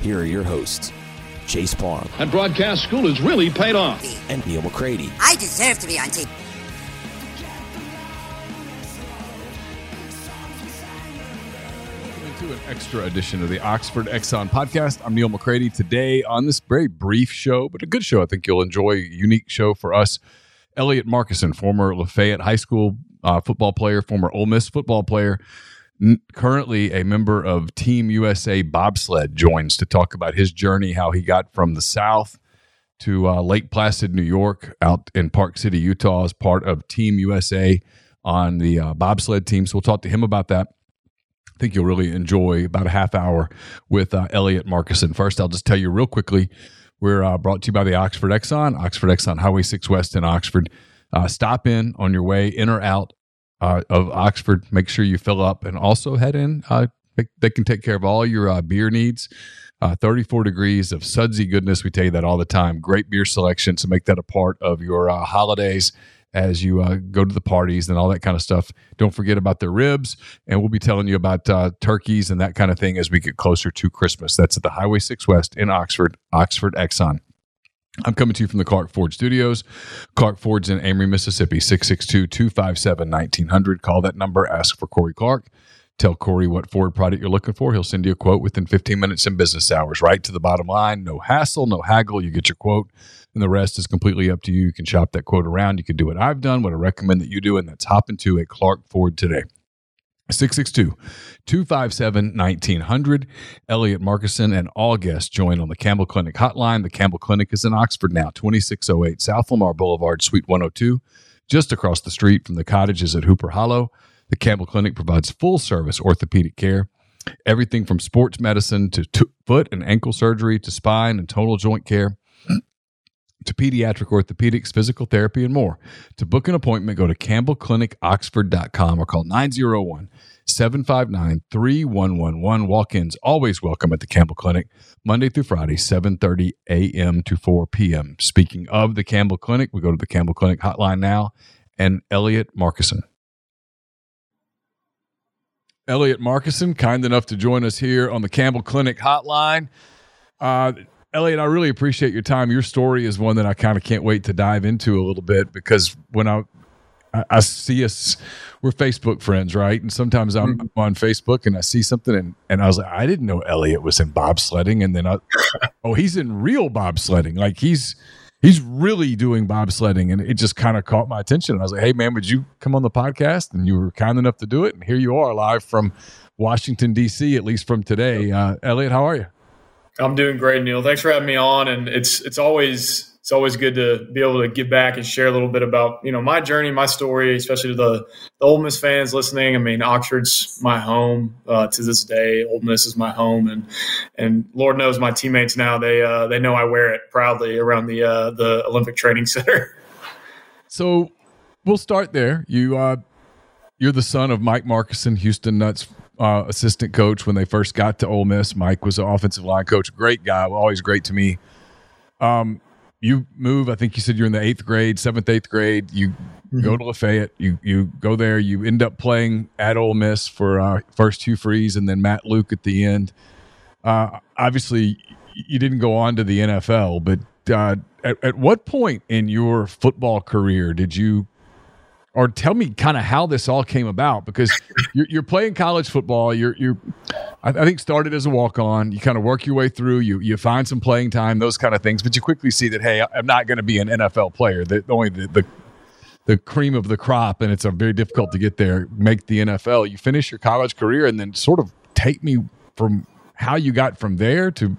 here are your hosts, Chase Parham. And broadcast school has really paid off. and Neal McCready. I deserve to be on TV. Welcome into an extra edition of the Oxford Exxon podcast. I'm Neal McCready. Today on this very brief show, but a good show, I think you'll enjoy. Unique show for us. Elliot Markuson, former Lafayette High School uh, football player, former Ole Miss football player, n- currently a member of Team USA bobsled, joins to talk about his journey, how he got from the South to uh, Lake Placid, New York, out in Park City, Utah, as part of Team USA on the uh, bobsled team. So we'll talk to him about that. I think you'll really enjoy about a half hour with uh, Elliot Markuson. First, I'll just tell you real quickly we're uh, brought to you by the Oxford Exxon, Oxford Exxon Highway 6 West in Oxford. Uh, stop in on your way in or out uh, of Oxford. Make sure you fill up and also head in. Uh, they, can take care of all your uh, beer needs. Uh, 34 degrees of sudsy goodness. We tell you that all the time. Great beer selection. So make that a part of your uh, holidays as you uh, go to the parties and all that kind of stuff. Don't forget about their ribs. And we'll be telling you about turkeys and that kind of thing as we get closer to Christmas. That's at the Highway 6 West in Oxford, Oxford Exxon. I'm coming to you from the Clark Ford Studios. Clark Ford's in Amory, Mississippi, 662 257 1900. Call that number, ask for Corey Clark. Tell Corey what Ford product you're looking for. He'll send you a quote within 15 minutes in business hours, right to the bottom line. No hassle, no haggle. You get your quote, and the rest is completely up to you. You can shop that quote around. You can do what I've done, what I recommend that you do, and that's hop into a Clark Ford today. 662 257 1900. Elliot Markuson and all guests join on the Campbell Clinic hotline. The Campbell Clinic is in Oxford now, 2608 South Lamar Boulevard, Suite 102, just across the street from the cottages at Hooper Hollow. The Campbell Clinic provides full service orthopedic care, everything from sports medicine to t- foot and ankle surgery to spine and total joint care to pediatric orthopedics, physical therapy, and more. To book an appointment, go to campbellclinicoxford.com or call 901 759 3111. Walk ins always welcome at the Campbell Clinic, Monday through Friday, 7.30 a.m. to 4 p.m. Speaking of the Campbell Clinic, we go to the Campbell Clinic hotline now and Elliot Markuson. Elliot Markuson, kind enough to join us here on the Campbell Clinic hotline. Uh, Elliot, I really appreciate your time. Your story is one that I kind of can't wait to dive into a little bit because when I I, see us, we're Facebook friends, right? And sometimes I'm Mm-hmm. on Facebook and I see something and, and I was like, I didn't know Elliot was in bobsledding. And then I, oh, he's in real bobsledding. Like he's, he's really doing bobsledding. And it just kind of caught my attention. And I was like, hey, man, would you come on the podcast? And you were kind enough to do it. And here you are live from Washington, D.C., at least from today. Uh, Elliot, how are you? I'm doing great, Neal. Thanks for having me on, and it's it's always it's always good to be able to give back and share a little bit about you know my journey, my story, especially to the the Ole Miss fans listening. I mean, Oxford's my home uh, to this day. Ole Miss is my home, and and Lord knows my teammates now they uh, they know I wear it proudly around the uh, the Olympic Training Center. So we'll start there. You uh, you're the son of Mike Markuson, Houston Nutt's uh, assistant coach when they first got to Ole Miss. Mike was an offensive line coach, great guy, always great to me. Um, you move. I think you said you're in the eighth grade, seventh, eighth grade. You mm-hmm. go to Lafayette. You you go there. You end up playing at Ole Miss for uh, first Hugh Freeze and then Matt Luke at the end. Uh, obviously, you didn't go on to the NFL, but uh, at, at what point in your football career did you or tell me kind of how this all came about because you're, you're, playing college football. You're, you're, I think started as a walk on. You kind of work your way through. You, you find some playing time, those kind of things. But you quickly see that hey, I'm not going to be an NFL player. That only the, the the cream of the crop, and it's a very difficult to get there. Make the NFL. You finish your college career, and then sort of take me from how you got from there to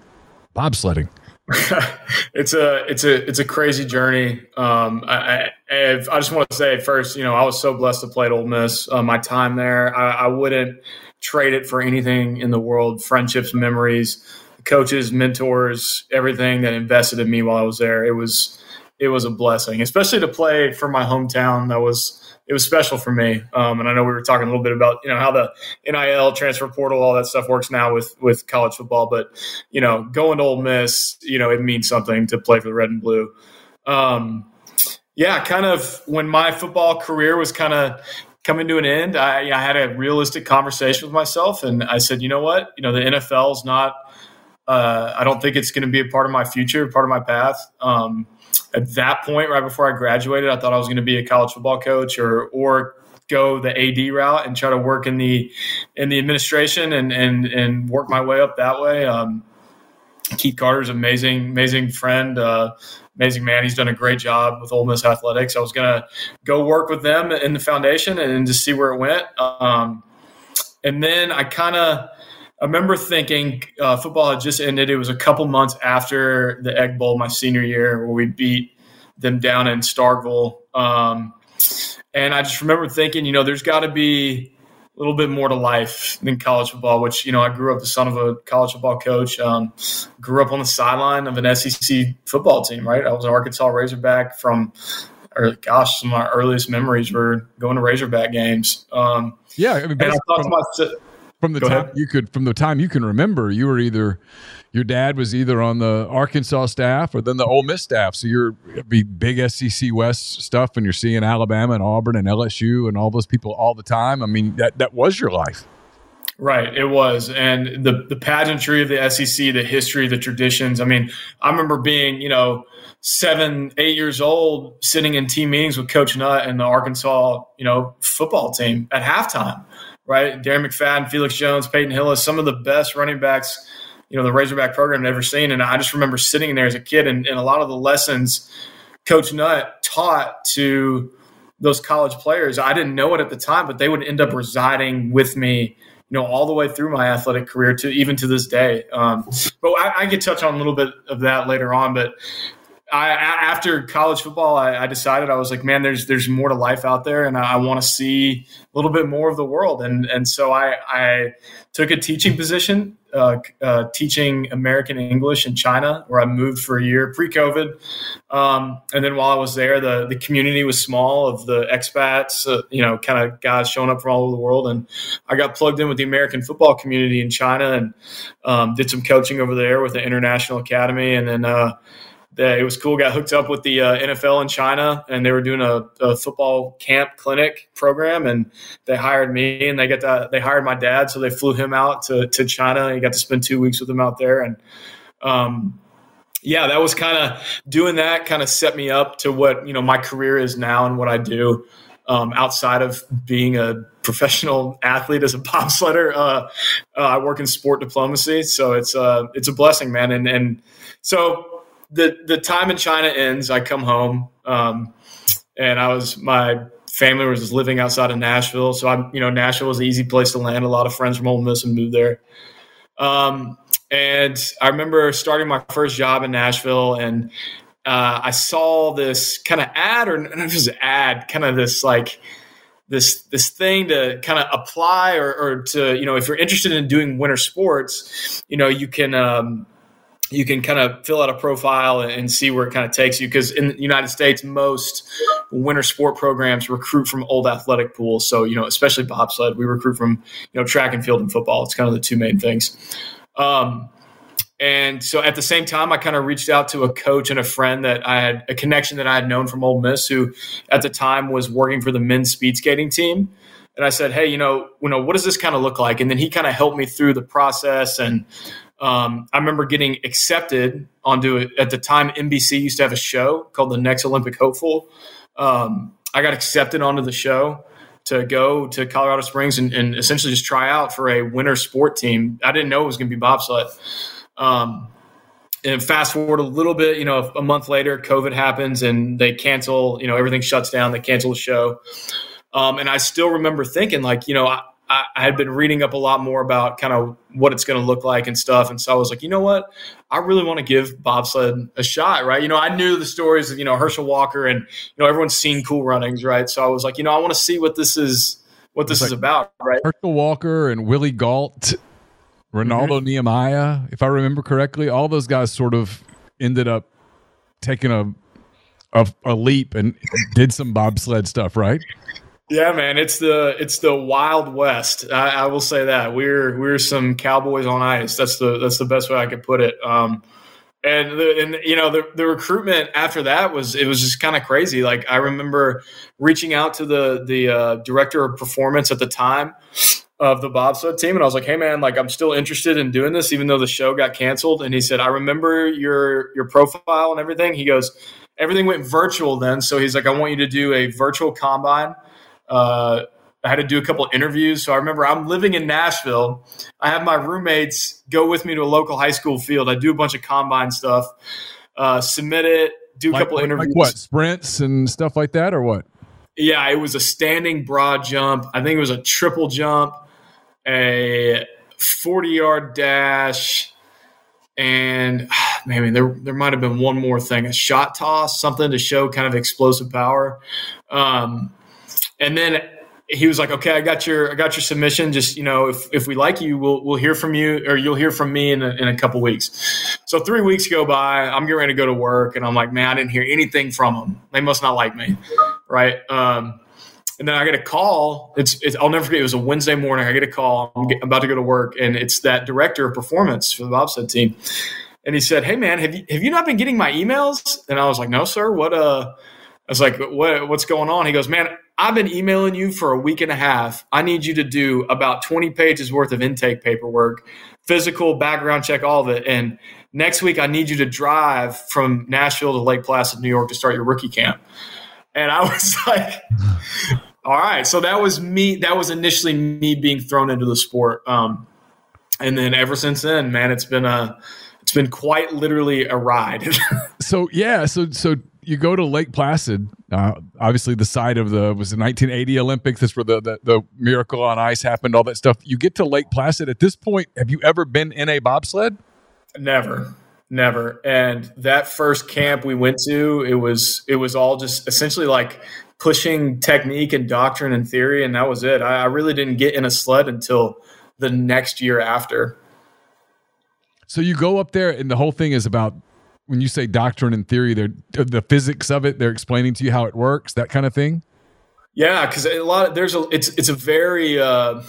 bobsledding. it's a it's a it's a crazy journey. Um, I, I, I just want to say first, you know, I was so blessed to play at Ole Miss. Uh, my time there, I, I, wouldn't trade it for anything in the world. Friendships, memories, coaches, mentors, everything that invested in me while I was there. It was it was a blessing, especially to play for my hometown. That was it was special for me. Um, and I know we were talking a little bit about you know how the NIL transfer portal, all that stuff works now with with college football. But you know, going to Ole Miss, you know, it means something to play for the red and blue. Um, yeah, kind of when my football career was kind of coming to an end, I, I had a realistic conversation with myself, and I said, you know what, you know, the NFL is not. Uh, I don't think it's going to be a part of my future, part of my path. Um, at that point, right before I graduated, I thought I was going to be a college football coach or or go the AD route and try to work in the in the administration and and and work my way up that way. Um, Keith Carter's amazing, amazing friend, uh, amazing man. He's done a great job with Ole Miss athletics. I was gonna go work with them in the foundation and just see where it went. Um, and then I kind of. I remember thinking uh, football had just ended. It was a couple months after the Egg Bowl, my senior year, where we beat them down in Starkville. Um, and I just remember thinking, you know, there's got to be a little bit more to life than college football, which, you know, I grew up the son of a college football coach, um, grew up on the sideline of an SEC football team, right? I was an Arkansas Razorback from, or gosh, some of my earliest memories were going to Razorback games. Um, yeah. I mean, and I thought to myself, from the Go time ahead. you could from the time you can remember, you were either your dad was either on the Arkansas staff or then the Ole Miss staff. So you're be big SEC West stuff, and you're seeing Alabama and Auburn and LSU and all those people all the time. I mean, that that was your life. Right, it was, and the the pageantry of the SEC, the history, the traditions. I mean, I remember being, you know, seven, eight years old, sitting in team meetings with Coach Nutt and the Arkansas, you know, football team at halftime right? Darren McFadden, Felix Jones, Peyton Hillis, some of the best running backs, you know, the Razorback program I've ever seen. And I just remember sitting there as a kid and, and a lot of the lessons Coach Nutt taught to those college players, I didn't know it at the time, but they would end up residing with me, you know, all the way through my athletic career to even to this day. Um, but I, I could touch on a little bit of that later on. But I, after college football, I, I, decided I was like, man, there's there's more to life out there, and I, I want to see a little bit more of the world. And and so I, I took a teaching position, uh, uh, teaching American English in China, where I moved for a year pre-COVID. Um, and then while I was there, the the community was small of the expats, uh, you know, kind of guys showing up from all over the world, and I got plugged in with the American football community in China and um, did some coaching over there with the International Academy, and then uh, that it was cool. Got hooked up with the uh, NFL in China, and they were doing a, a, football camp clinic program, and they hired me, and they got to, they hired my dad, so they flew him out to to China. He got to spend two weeks with him out there, and um, yeah, that was kind of doing that. Kind of set me up to what you know my career is now and what I do. Um, outside of being a professional athlete as a bobsledder, uh, uh, I work in sport diplomacy, so it's uh, it's a blessing, man. And and so the the time in China ends. I come home, um, and I was my family was living outside of Nashville, so I'm you know Nashville was an easy place to land. A lot of friends from Ole Miss and moved there. Um, and I remember starting my first job in Nashville, and uh, I saw this kind of ad, or not just ad, kind of this like this this thing to kind of apply or, or, to you know if you're interested in doing winter sports, you know you can um, you can kind of fill out a profile and see where it kind of takes you. Because in the United States, most winter sport programs recruit from old athletic pools. So, you know, especially bobsled, we recruit from, you know, track and field and football. It's kind of the two main things. Um, And so at the same time, I kind of reached out to a coach and a friend that I had a connection that I had known from Ole Miss, who at the time was working for the men's speed skating team. And I said, "Hey, you know, you know, what does this kind of look like?" And then he kind of helped me through the process. And um, I remember getting accepted onto it at the time. NBC used to have a show called The Next Olympic Hopeful. Um, I got accepted onto the show to go to Colorado Springs and, and, essentially just try out for a winter sport team. I didn't know it was going to be bobsled. Um, and fast forward a little bit, you know, a month later, COVID happens and they cancel, you know, everything shuts down. They cancel the show. Um, and I still remember thinking, like, you know, I, I, had been reading up a lot more about kind of what it's going to look like and stuff. And so I was like, you know what? I really want to give bobsled a shot, right? You know, I knew the stories of, you know, Herschel Walker and, you know, everyone's seen cool runnings, right? So I was like, you know, I want to see what this is, what this like is about, right? Herschel Walker and Willie Gault, Renaldo mm-hmm. Nehemiah, if I remember correctly, all those guys sort of ended up taking a, a, a leap and did some bobsled stuff, right? Yeah, man, it's the it's the Wild West. I, I, will say that we're we're some cowboys on ice. That's the that's the best way I could put it. Um, and the, and you know the the recruitment after that was it was just kind of crazy. Like I remember reaching out to the the uh, director of performance at the time of the bobsled team, and I was like, "Hey, man, like I'm still interested in doing this, even though the show got canceled." And he said, "I remember your your profile and everything." He goes, "Everything went virtual then, so he's like, I want you to do a virtual combine." Uh, I had to do a couple interviews. So I remember I'm living in Nashville. I have my roommates go with me to a local high school field. I do a bunch of combine stuff, uh, submit it, do a like, couple interviews. Like what? Sprints and stuff like that, or what? Yeah, it was a standing broad jump. I think it was a triple jump, a 40 yard dash, and maybe there there might have been one more thing, a shot toss, something to show kind of explosive power. Um, and then he was like, "Okay, I got your I got your submission. Just you know, if if we like you, we'll we'll hear from you, or you'll hear from me in a, in a couple weeks." So three weeks go by. I'm getting ready to go to work, and I'm like, "Man, I didn't hear anything from them. They must not like me, right?" Um, and then I get a call. It's, it's, I'll never forget. It was a Wednesday morning. I get a call. I'm, get, I'm, about to go to work, and it's that director of performance for the bobsled team. And he said, "Hey, man, have you have you not been getting my emails?" And I was like, "No, sir. What uh." I was like, what, what's going on? He goes, man, I've been emailing you for a week and a half. I need you to do about 20 pages worth of intake paperwork, physical, background check, all of it. And next week, I need you to drive from Nashville to Lake Placid, New York to start your rookie camp. And I was like, all right. So that was me. That was initially me being thrown into the sport. Um, and then ever since then, man, it's been a, it's been quite literally a ride. so yeah, so so you go to Lake Placid, uh, obviously the site of the was the 1980 Olympics. That's where the, the, the miracle on ice happened. All that stuff. You get to Lake Placid. At this point, have you ever been in a bobsled? Never, never. And that first camp we went to, it was it was all just essentially like pushing technique and doctrine and theory, and that was it. I, I really didn't get in a sled until the next year after. So you go up there, and the whole thing is about when you say doctrine and theory, they're the physics of it. They're explaining to you how it works, that kind of thing. Yeah, because a lot of, there's a it's it's a very uh,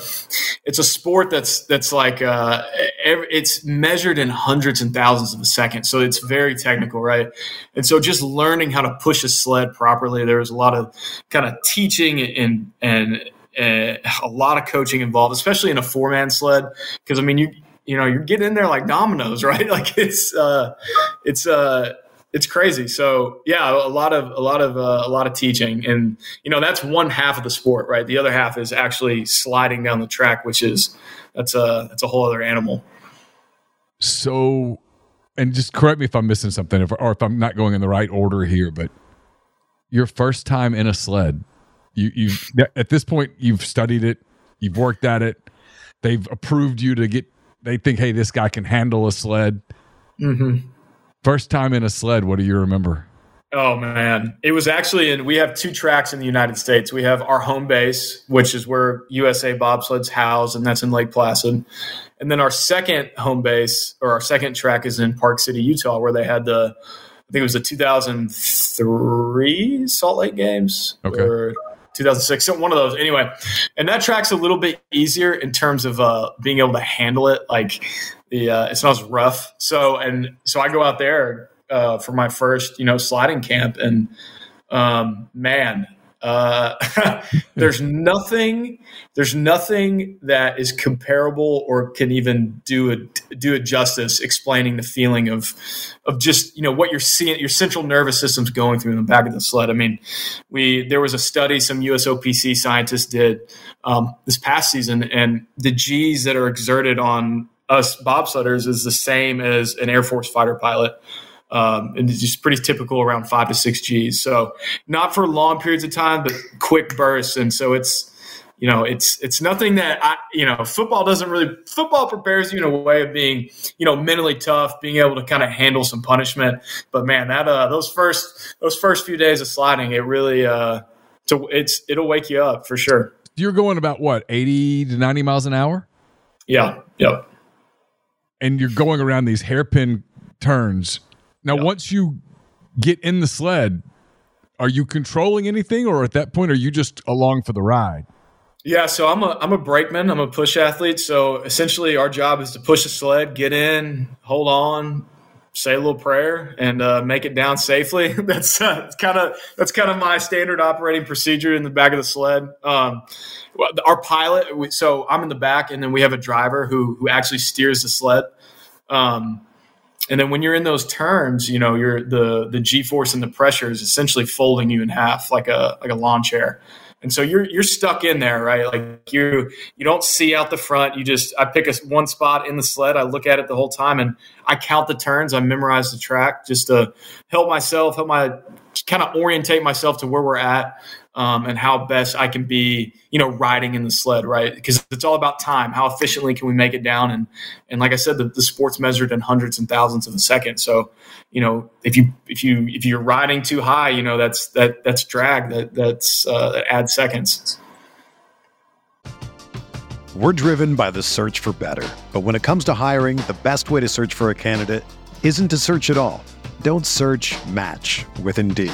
it's a sport that's that's like uh, every, it's measured in hundreds and thousands of a second, so it's very technical, right? And so just learning how to push a sled properly, there was a lot of kind of teaching and and uh, a lot of coaching involved, especially in a four man sled, because I mean you you know you're getting in there like dominoes right? Like it's uh it's uh it's crazy. So yeah a lot of a lot of uh, a lot of teaching. And you know that's one half of the sport right? The other half is actually sliding down the track which is that's a that's a whole other animal. So and just correct me if i'm missing something if, or if i'm not going in the right order here but your first time in a sled you you at this point you've studied it you've worked at it they've approved you to get they think, hey, this guy can handle a sled. Mm-hmm. First time in a sled, what do you remember? Oh man, it was actually in. We have two tracks in the United States. We have our home base, which is where USA bobsleds house, and that's in Lake Placid. And then our second home base or our second track is in Park City, Utah, where they had the, I think it was the 2003 Salt Lake Games. Okay. Or, 2006, one of those. Anyway, and that track's a little bit easier in terms of uh, being able to handle it. Like The uh, it smells rough. So and so I go out there uh, for my first you know sliding camp, and um, man, uh, there's nothing there's nothing that is comparable or can even do it do it justice explaining the feeling of of just you know what you're seeing your central nervous system's going through in the back of the sled. I mean, we there was a study some USOPC scientists did um, this past season, and the G's that are exerted on us bobsledders is the same as an Air Force fighter pilot. Um, and it's just pretty typical around five to six G's. So not for long periods of time, but quick bursts. And so it's, you know, it's it's nothing that I, you know, football doesn't really. Football prepares you in a way of being, you know, mentally tough, being able to kind of handle some punishment. But man, that uh, those first those first few days of sliding, it really, uh, to it's it'll wake you up for sure. You're going about what eighty to ninety miles an hour. Yeah. Yep. And you're going around these hairpin turns now, yep. once you get in the sled, are you controlling anything, or at that point, are you just along for the ride? Yeah, so I'm a I'm a brakeman. I'm a push athlete. So essentially, our job is to push the sled, get in, hold on, say a little prayer, and uh, make it down safely. that's kind of that's kind of my standard operating procedure in the back of the sled. Um, our pilot. So I'm in the back, and then we have a driver who who actually steers the sled. Um, and then when you're in those turns, you know, you're the the G force and the pressure is essentially folding you in half like a like a lawn chair. And so you're you're stuck in there, right? Like you you don't see out the front. You just I pick a one spot in the sled. I look at it the whole time, and I count the turns. I memorize the track just to help myself, help my kind of orientate myself to where we're at um, and how best I can be, you know, riding in the sled, right? Because it's all about time. How efficiently can we make it down? And and like I said, the, the sport's measured in hundreds and thousands of a second. So, you know, if you if you if you're riding too high, you know, that's that that's drag that that's uh, that adds seconds. We're driven by the search for better, but when it comes to hiring, the best way to search for a candidate isn't to search at all. Don't search. Match with Indeed.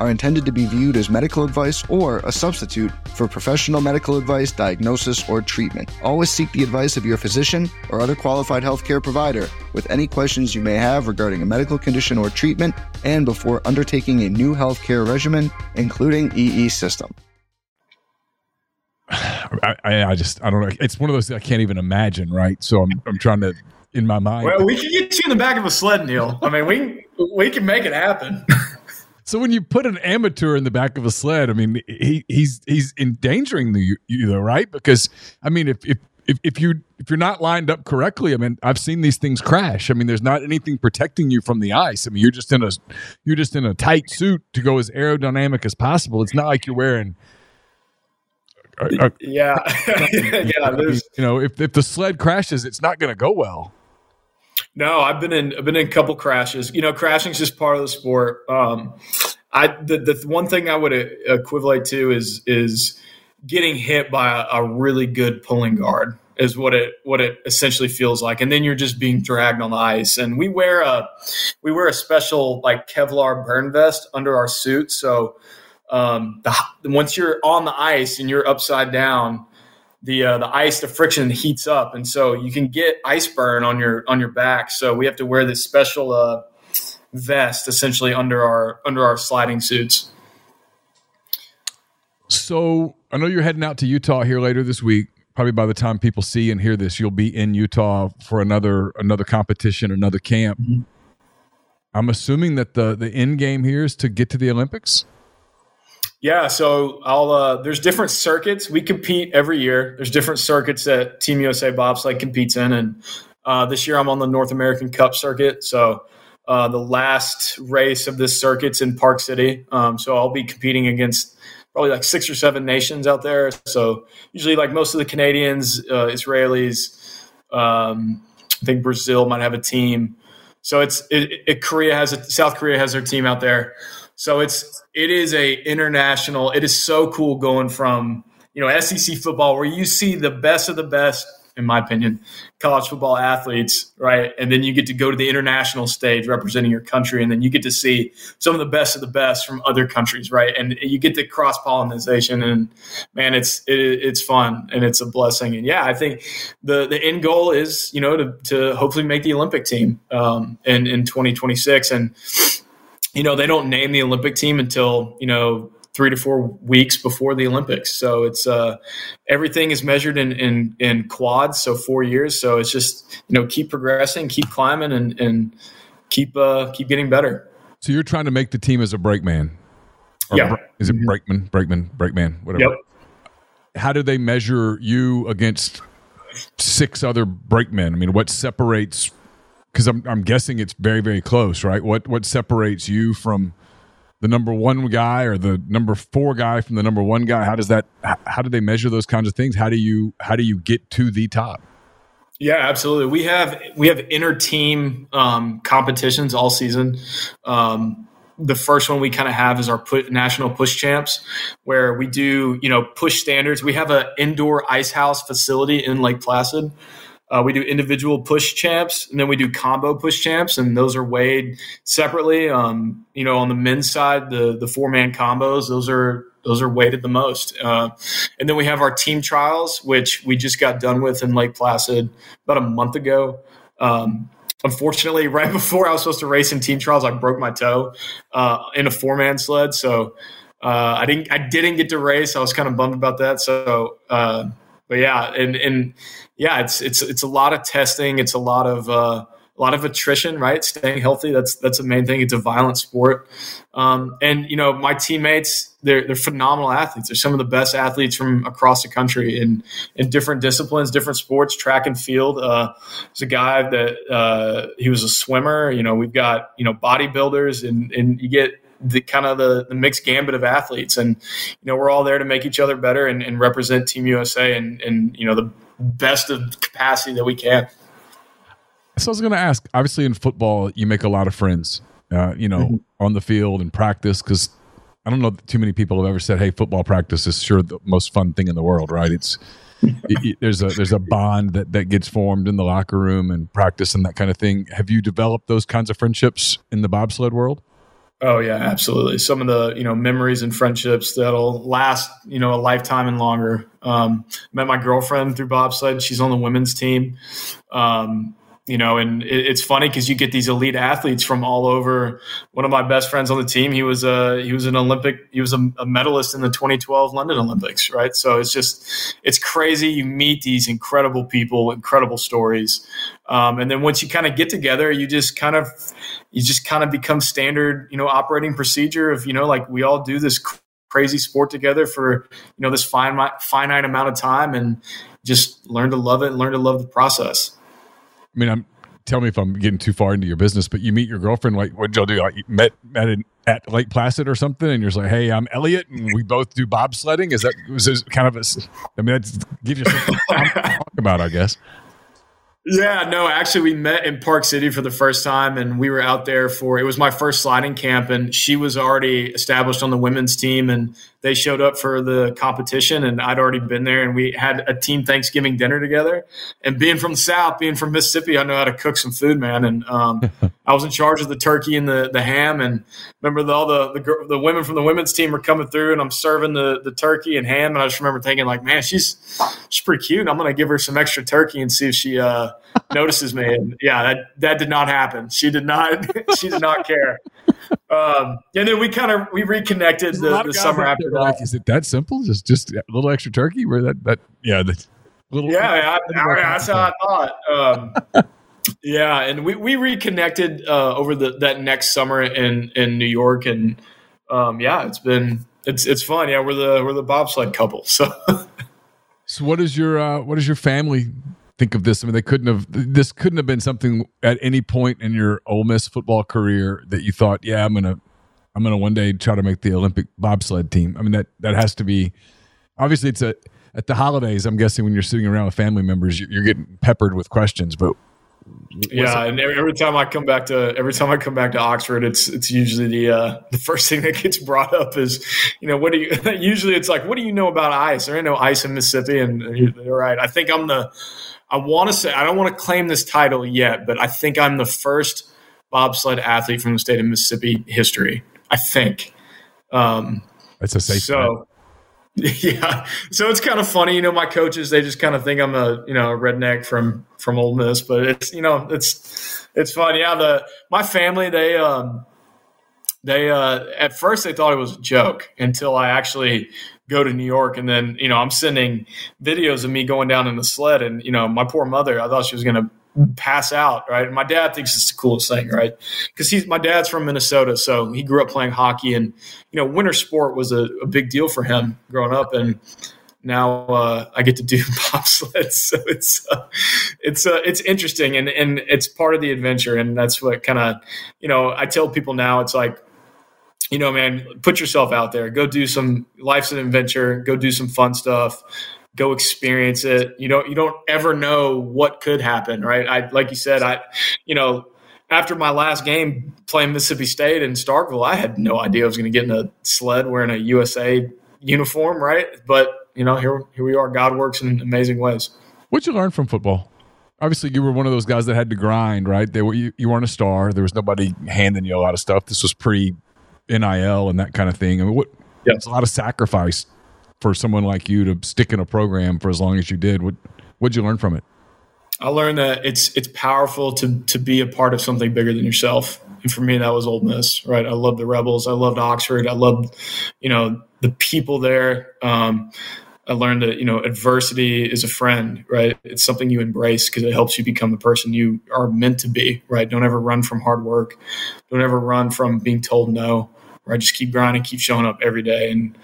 are intended to be viewed as medical advice or a substitute for professional medical advice, diagnosis, or treatment. Always seek the advice of your physician or other qualified healthcare provider with any questions you may have regarding a medical condition or treatment and before undertaking a new healthcare regimen, including EE system. I, I, just I don't know. It's one of those I can't even imagine, right? So I'm I'm trying to in my mind. Well, we can get you in the back of a sled, Neal. I mean, we we can make it happen. so when you put an amateur in the back of a sled, I mean, he he's he's endangering the you though, right? Because I mean, if if if, if you if you're not lined up correctly, I mean, I've seen these things crash. I mean, there's not anything protecting you from the ice. I mean, you're just in a you're just in a tight suit to go as aerodynamic as possible. It's not like you're wearing yeah, yeah. There's, you know, if if the sled crashes, it's not going to go well. No, I've been in I've been in a couple crashes. You know, crashing is just part of the sport. Um, I the the one thing I would equivalent to is is getting hit by a, a really good pulling guard is what it what it essentially feels like and then you're just being dragged on the ice and we wear a we wear a special like kevlar burn vest under our suit so um, the, once you're on the ice and you're upside down the uh, the ice the friction heats up and so you can get ice burn on your on your back so we have to wear this special uh, vest essentially under our under our sliding suits so i know you're heading out to utah here later this week probably by the time people see and hear this, you'll be in Utah for another another competition, another camp. Mm-hmm. I'm assuming that the the end game here is to get to the Olympics. Yeah, so I'll. Uh, there's different circuits we compete every year. There's different circuits that Team USA bobsled competes in, and uh, this year I'm on the North American Cup circuit. So uh, the last race of this circuit's in Park City. Um, so I'll be competing against probably like six or seven nations out there. So usually, like most of the Canadians, uh, Israelis, um, I think Brazil might have a team. So it's it, it, Korea has a South Korea has their team out there. So it's it is a international. It is so cool going from you know SEC football where you see the best of the best in my opinion, college football athletes, right? And then you get to go to the international stage representing your country, and then you get to see some of the best of the best from other countries, right? And you get the cross pollination, and man, it's it, it's fun and it's a blessing. And yeah, I think the the end goal is you know to to hopefully make the Olympic team um, in in 2026, and you know they don't name the Olympic team until you know three to four weeks before the Olympics. So it's uh, everything is measured in, in, in quads, so four years. So it's just you know keep progressing, keep climbing, and and keep uh, keep getting better. So you're trying to make the team as a brakeman. Yeah. Is it brakeman, brakeman, brakeman, whatever? Yep. How do they measure you against six other brakemen? I mean, what separates? Because I'm I'm guessing it's very very close, right? What what separates you from the number one guy or the number four guy from the number one guy? How does that? How do they measure those kinds of things? How do you how do you get to the top? Yeah, absolutely. We have we have inter team um, competitions all season. Um, the first one we kind of have is our put, national push champs, where we do you know push standards. We have an indoor ice house facility in Lake Placid uh, we do individual push champs, and then we do combo push champs, and those are weighed separately. Um, you know, on the men's side, the the four man combos, those are those are weighted the most. Uh, and then we have our team trials, which we just got done with in Lake Placid about a month ago. Um, unfortunately, right before I was supposed to race in team trials, I broke my toe uh, in a four man sled, so. Uh, I didn't. I didn't get to race. I was kind of bummed about that. So, uh, but yeah, and and yeah, it's it's it's a lot of testing. It's a lot of uh, a lot of attrition, right? Staying healthy. That's that's the main thing. It's a violent sport, um, and you know my teammates. They're they're phenomenal athletes. They're some of the best athletes from across the country in in different disciplines, different sports, track and field. Uh, there's a guy that uh, he was a swimmer. You know, we've got you know bodybuilders, and and you get the kind of the, the mixed gambit of athletes and you know we're all there to make each other better and, and represent team usa and and you know the best of capacity that we can. So I was going to ask. Obviously, in football, you make a lot of friends. Uh, you know, mm-hmm. on the field and practice, because I don't know too many people have ever said, "Hey, football practice is sure the most fun thing in the world." Right? It's it, there's a there's a bond that that gets formed in the locker room and practice and that kind of thing. Have you developed those kinds of friendships in the bobsled world? Oh yeah, absolutely. Some of the you know memories and friendships that'll last you know a lifetime and longer. Um, met my girlfriend through bobsled. She's on the women's team. Um, you know, and it, it's funny because you get these elite athletes from all over. One of my best friends on the team, he was a he was an Olympic, he was a, a medalist in the 2012 London Olympics, right? So it's just it's crazy. You meet these incredible people, incredible stories, um, and then once you kind of get together, you just kind of you just kind of become standard, you know, operating procedure of, you know, like we all do this crazy sport together for, you know, this finite amount of time and just learn to love it and learn to love the process. I mean, I'm tell me if I'm getting too far into your business, but you meet your girlfriend. Like, what y'all do? Like, met met in, at Lake Placid or something, and you're just like, "Hey, I'm Elliot, and we both do bobsledding." Is that was this kind of a? I mean, that gives you something to talk about, I guess. Yeah, no, actually, we met in Park City for the first time, and we were out there for it was my first sliding camp, and she was already established on the women's team, and they showed up for the competition and I'd already been there and we had a team Thanksgiving dinner together. And being from the South, being from Mississippi, I know how to cook some food, man. And um, I was in charge of the turkey and the, the ham. And remember the, all the, the, the women from the women's team were coming through and I'm serving the, the turkey and ham. And I just remember thinking like, man, she's, she's pretty cute. And I'm going to give her some extra turkey and see if she uh, notices me. And yeah, that, that did not happen. She did not, she did not care. Um, and then we kind of we reconnected the, the summer after that. Like, is it that simple? Just just a little extra turkey? Where that that yeah the little yeah, I, I, that's how I thought. Um, yeah, and we we reconnected uh, over the that next summer in in New York, and um, yeah, it's been it's it's fun. Yeah, we're the we're the bobsled couple. So. so what is your uh, what is your family think of this. I mean, they couldn't have. This couldn't have been something at any point in your Ole Miss football career that you thought, yeah, I'm gonna, I'm gonna one day try to make the Olympic bobsled team. I mean, that that has to be. Obviously, it's a at the holidays. I'm guessing when you're sitting around with family members, you're getting peppered with questions. But yeah, and every time I come back to every time I come back to Oxford, it's it's usually the uh, the first thing that gets brought up is, you know, what do you? usually, it's like, what do you know about ice? There ain't no ice in Mississippi, and you're right. I think I'm the I want to say I don't want to claim this title yet, but I think I'm the first bobsled athlete from the state of Mississippi history. I think. Um, That's a safe. So. Yeah, so it's kind of funny, you know. My coaches they just kind of think I'm a you know a redneck from from Ole Miss, but it's you know it's it's fun. Yeah, the my family they um they uh at first they thought it was a joke until I actually go to New York. And then, you know, I'm sending videos of me going down in the sled. And, you know, my poor mother, I thought she was going to pass out, right? And my dad thinks it's the coolest thing, right? Because he's my dad's from Minnesota, so he grew up playing hockey, and you know, winter sport was a, a big deal for him growing up, and now uh, I get to do bobsleds, so it's uh, it's uh, it's interesting, and and it's part of the adventure, and that's what kind of you know I tell people now. It's like you know, man, put yourself out there. Go do some life's an adventure. Go do some fun stuff. Go experience it. You don't you don't ever know what could happen, right? I like you said, I you know, after my last game playing Mississippi State in Starkville, I had no idea I was going to get in a sled wearing a USA uniform, right? But you know, here here we are. God works in amazing ways. What'd you learn from football? Obviously, you were one of those guys that had to grind, right? Were you, you weren't a star. There was nobody handing you a lot of stuff. This was pre NIL and that kind of thing. I mean, what? Yeah. It's a lot of sacrifice for someone like you to stick in a program for as long as you did. What What'd you learn from it? I learned that it's it's powerful to to be a part of something bigger than yourself. And for me, that was Ole Miss, right? I loved the Rebels. I loved Oxford. I loved, you know, the people there. Um, I learned that you know adversity is a friend, right? It's something you embrace because it helps you become the person you are meant to be, right? Don't ever run from hard work. Don't ever run from being told no where I just keep grinding, keep showing up every day. And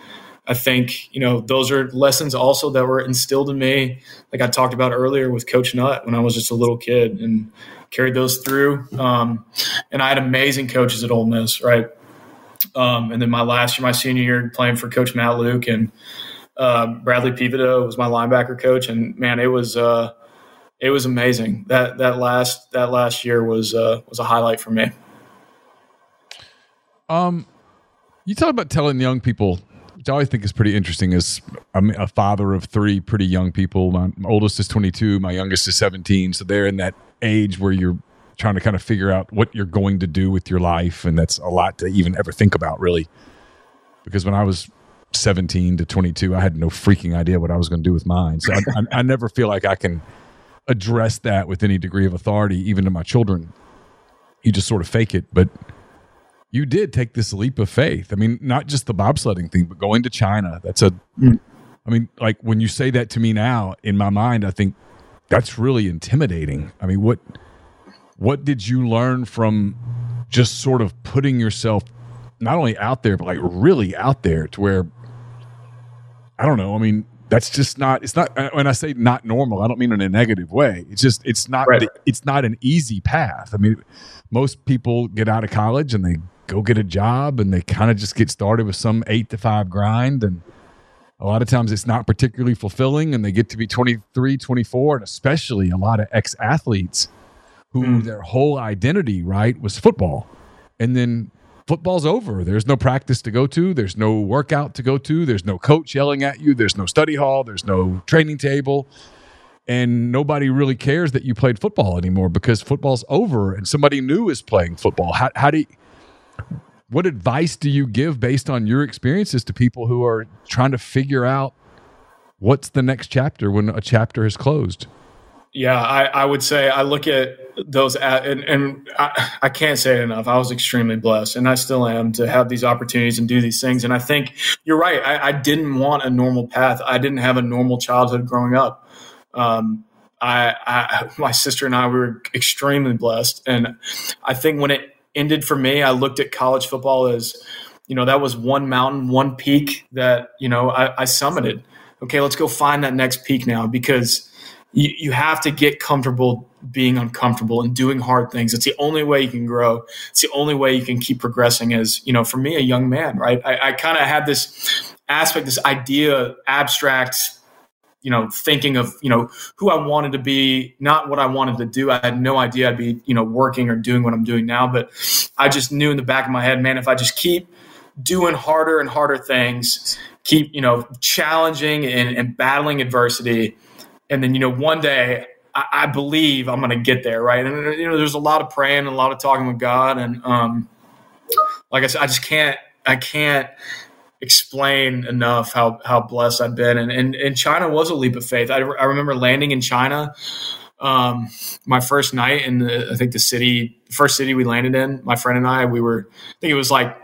I think, you know, those are lessons also that were instilled in me, like I talked about earlier with Coach Nutt when I was just a little kid and carried those through. Um, and I had amazing coaches at Ole Miss, right? Um, and then my last year, my senior year, playing for Coach Matt Luke and uh, Bradley Peveto was my linebacker coach, and man, it was uh, it was amazing. That that last that last year was uh, was a highlight for me. Um, you talk about telling young people, which I always think is pretty interesting. Is I'm a father of three pretty young people. My, my oldest is 22, my youngest is 17. So they're in that age where you're trying to kind of figure out what you're going to do with your life, and that's a lot to even ever think about, really. Because when I was 17 to 22, I had no freaking idea what I was going to do with mine. So I, I, I never feel like I can address that with any degree of authority, even to my children. You just sort of fake it, but you did take this leap of faith. I mean, not just the bobsledding thing, but going to China. That's a. I mean, like when you say that to me now, in my mind, I think that's really intimidating. I mean, what what did you learn from just sort of putting yourself not only out there, but like really out there to where I don't know. I mean, that's just not it's not when i say not normal i don't mean in a negative way it's just it's not right. the, it's not an easy path i mean most people get out of college and they go get a job and they kind of just get started with some 8 to 5 grind and a lot of times it's not particularly fulfilling and they get to be 23 24 and especially a lot of ex-athletes who mm. their whole identity right was football and then football's over. There's no practice to go to. There's no workout to go to. There's no coach yelling at you. There's no study hall. There's no training table. And nobody really cares that you played football anymore because football's over and somebody new is playing football. How, how do you, what advice do you give based on your experiences to people who are trying to figure out what's the next chapter when a chapter is closed? Yeah, I, I would say I look at those at, and, and I, I, can't say it enough. I was extremely blessed, and I still am to have these opportunities and do these things. And I think you're right. I, I didn't want a normal path. I didn't have a normal childhood growing up. Um, I, I, my sister and I we were extremely blessed, and I think when it ended for me, I looked at college football as, you know, that was one mountain, one peak that you know I, I summited. Okay, let's go find that next peak now because you, you have to get comfortable being uncomfortable and doing hard things. It's the only way you can grow. It's the only way you can keep progressing as, you know, for me, a young man, right? I, I kind of had this aspect, this idea, abstract, you know, thinking of, you know, who I wanted to be, not what I wanted to do. I had no idea I'd be, you know, working or doing what I'm doing now, but I just knew in the back of my head, man, if I just keep doing harder and harder things, keep, you know, challenging and, and battling adversity, and then you know one day I, I believe I'm going to get there, right? And you know, there's a lot of praying, and a lot of talking with God, and um, like I said, I just can't, I can't explain enough how how blessed I've been. And and, and China was a leap of faith. I, I remember landing in China. Um, my first night in the, I think the city, first city we landed in, my friend and I, we were, I think it was like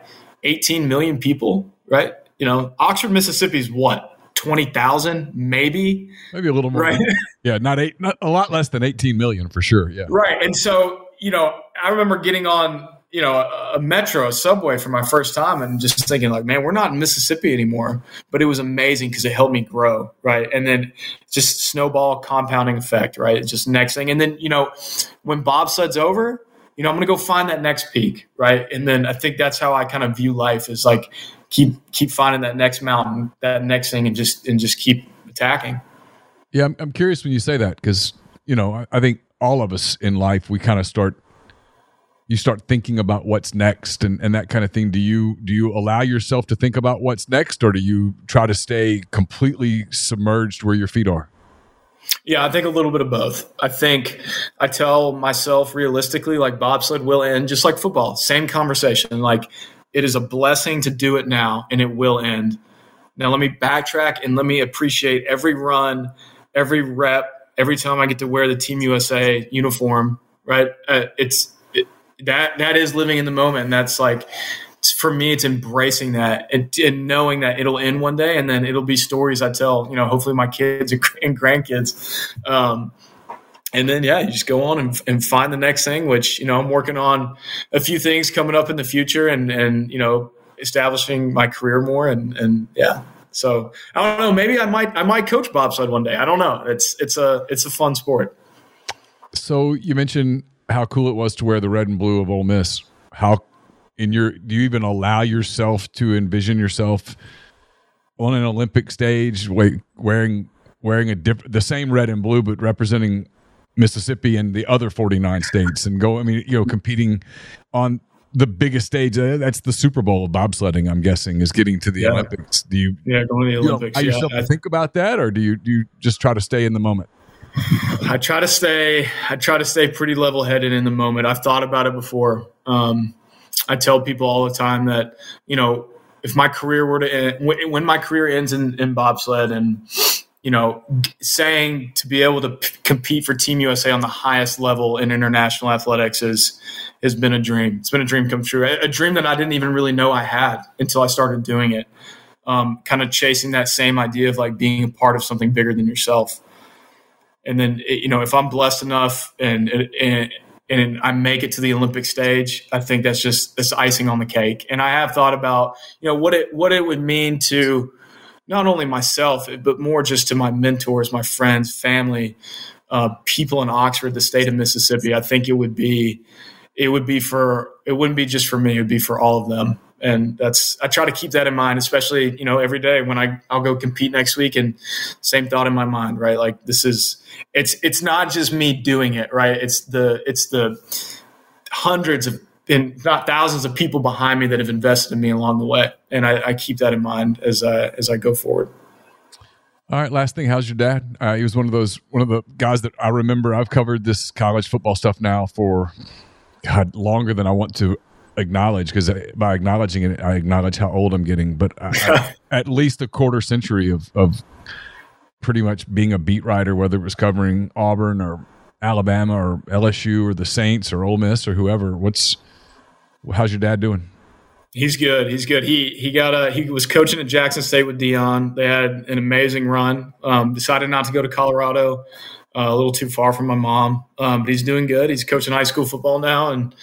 18 million people, right? You know, Oxford, Mississippi is what? twenty thousand, maybe, maybe a little more. Right? yeah, not eight, not a lot less than eighteen million for sure. Yeah, right. And so you know, I remember getting on you know a, metro, a subway for my first time, and just thinking like, man, we're not in Mississippi anymore. But it was amazing because it helped me grow, right? And then just snowball compounding effect, right? It's just next thing, and then you know, when bobsled's over. You know, I'm to go find that next peak, right? And then I think that's how I kind of view life is like keep keep finding that next mountain, that next thing, and just and just keep attacking. Yeah, I'm, I'm curious when you say that because you know I, I think all of us in life we kind of start you start thinking about what's next and, and that kind of thing do you do you allow yourself to think about what's next or do you try to stay completely submerged where your feet are yeah, I think a little bit of both. I think I tell myself realistically, like bobsled will end just like football. Same conversation. Like it is a blessing to do it now, and it will end. Now, let me backtrack and let me appreciate every run, every rep, every time I get to wear the Team USA uniform. Right? Uh, it's it, that that is living in the moment, and that's like for me, it's embracing that and, and, knowing that it'll end one day, and then it'll be stories I tell. You know, hopefully my kids and grandkids. Um, and then yeah, you just go on and, and find the next thing. Which you know, I'm working on a few things coming up in the future, and and you know, establishing my career more, and and yeah. So I don't know. Maybe I might I might coach bobsled one day. I don't know. It's it's a it's a fun sport. So you mentioned how cool it was to wear the red and blue of Ole Miss. How in your do you even allow yourself to envision yourself on an Olympic stage wearing wearing a diff- the same red and blue but representing Mississippi and the other 49 states and go, I mean, you know, competing on the biggest stage. Uh, that's the Super Bowl of bobsledding, I'm guessing, is getting to the yeah. Olympics. Do you, yeah, going to the Olympics. You know, yourself yeah. think about that or do you, do you just try to stay in the moment? I try to stay, I try to stay pretty level headed in the moment. I've thought about it before. Um, I tell people all the time that, you know, if my career were to end, when my career ends in, in bobsled and, you know, saying to be able to p- compete for Team USA on the highest level in international athletics is has been a dream. It's been a dream come true. A, a dream that I didn't even really know I had until I started doing it. Um, kind of chasing that same idea of like being a part of something bigger than yourself. And then, you know, if I'm blessed enough and, and and I make it to the Olympic stage, I think that's just that's icing on the cake. And I have thought about, you know, what it what it would mean to not only myself, but more just to my mentors, my friends, family, uh, people in Oxford, the state of Mississippi. I think it would be, it would be for, it wouldn't be just for me. It would be for all of them. And that's, I try to keep that in mind, especially, you know, every day when I, I'll go compete next week and same thought in my mind, right? Like this is, it's, it's not just me doing it, right? It's the, it's the hundreds of and not thousands of people behind me that have invested in me along the way, and I, I keep that in mind as I, as I go forward. All right, last thing, how's your dad? Uh, he was one of those one of the guys that I remember. I've covered this college football stuff now for God longer than I want to acknowledge because by acknowledging it, I acknowledge how old I'm getting. But I, at least a quarter century of of pretty much being a beat writer, whether it was covering Auburn or Alabama or LSU or the Saints or Ole Miss or whoever. What's How's your dad doing? He's good. He's good. He he got a he was coaching at Jackson State with Deion. They had an amazing run. Um, decided not to go to Colorado, uh, a little too far from my mom. Um, but he's doing good. He's coaching high school football now and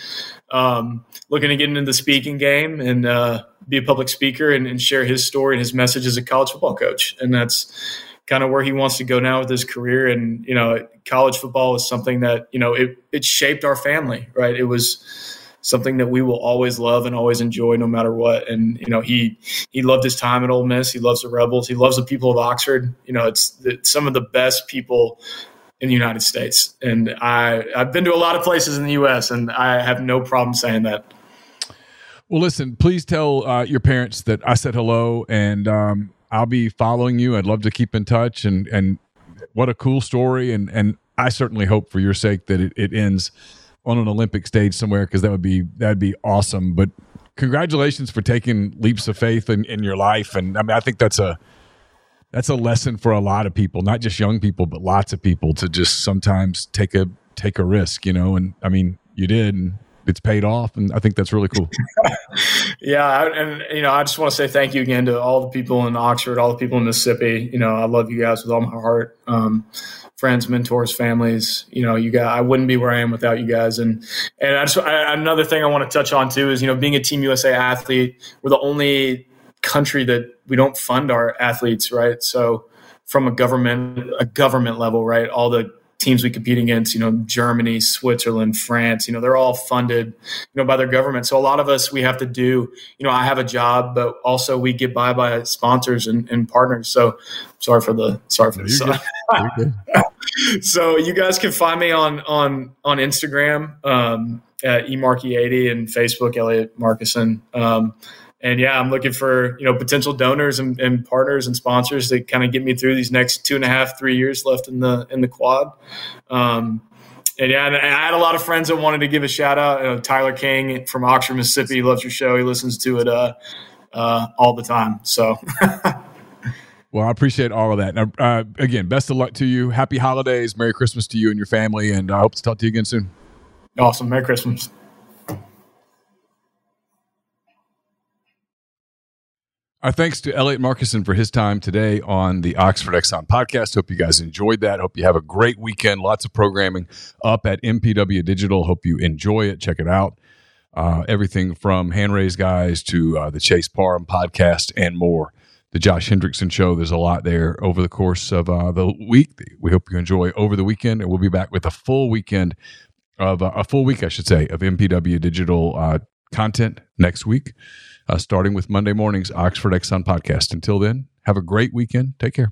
um, looking to get into the speaking game and uh, be a public speaker and, and share his story and his message as a college football coach. And that's kind of where he wants to go now with his career. And you know, college football is something that you know it it shaped our family. Right? It was something that we will always love and always enjoy no matter what. And you know, he he loved his time at Ole Miss. He loves the Rebels. He loves the people of Oxford. You know, it's, it's some of the best people in the United States. And I I've been to a lot of places in the U.S. and I have no problem saying that. Well, listen, please tell uh, your parents that I said hello, and um, I'll be following you. I'd love to keep in touch, and and what a cool story, and and I certainly hope for your sake that it, it ends on an Olympic stage somewhere because that would be that'd be awesome. But congratulations for taking leaps of faith in, in your life, and I mean I think that's a that's a lesson for a lot of people, not just young people, but lots of people to just sometimes take a take a risk, you know. And I mean, you did, and it's paid off, and I think that's really cool. yeah, and you know, I just want to say thank you again to all the people in Oxford, all the people in Mississippi. You know, I love you guys with all my heart. Um, friends, mentors, families. You know, you guys, I wouldn't be where I am without you guys. And and I just I, another thing I want to touch on too is you know being a Team USA athlete, we're the only country that we don't fund our athletes, right? So from a government a government level, right? All the teams we compete against, you know, Germany, Switzerland, France, you know, they're all funded, you know, by their government. So a lot of us, we have to do, you know, I have a job, but also we get by by sponsors and, and partners. So sorry for the, sorry for the, so you guys can find me on, on, on Instagram, um, at emarkey80 and Facebook, Elliot Markuson. Um, and yeah, I'm looking for you know potential donors and, and partners and sponsors that kind of get me through these next two and a half, three years left in the in the quad. Um, and yeah, and I had a lot of friends that wanted to give a shout out. You know, Tyler King from Oxford, Mississippi, loves your show. He listens to it uh, uh, all the time. So. well, I appreciate all of that. Now, uh, again, best of luck to you. Happy holidays. Merry Christmas to you and your family. And I hope to talk to you again soon. Awesome. Merry Christmas. Our thanks to Elliot Markuson for his time today on the Oxford Exxon podcast. Hope you guys enjoyed that. Hope you have a great weekend. Lots of programming up at MPW Digital. Hope you enjoy it. Check it out. Uh, everything from hand raised guys to uh, the Chase Parham podcast and more. The Josh Hendrickson show. There's a lot there over the course of uh, the week. We hope you enjoy over the weekend, and we'll be back with a full weekend of uh, a full week, I should say, of MPW Digital uh, content next week uh, starting with Monday morning's Oxford Exxon podcast. Until then, have a great weekend. Take care.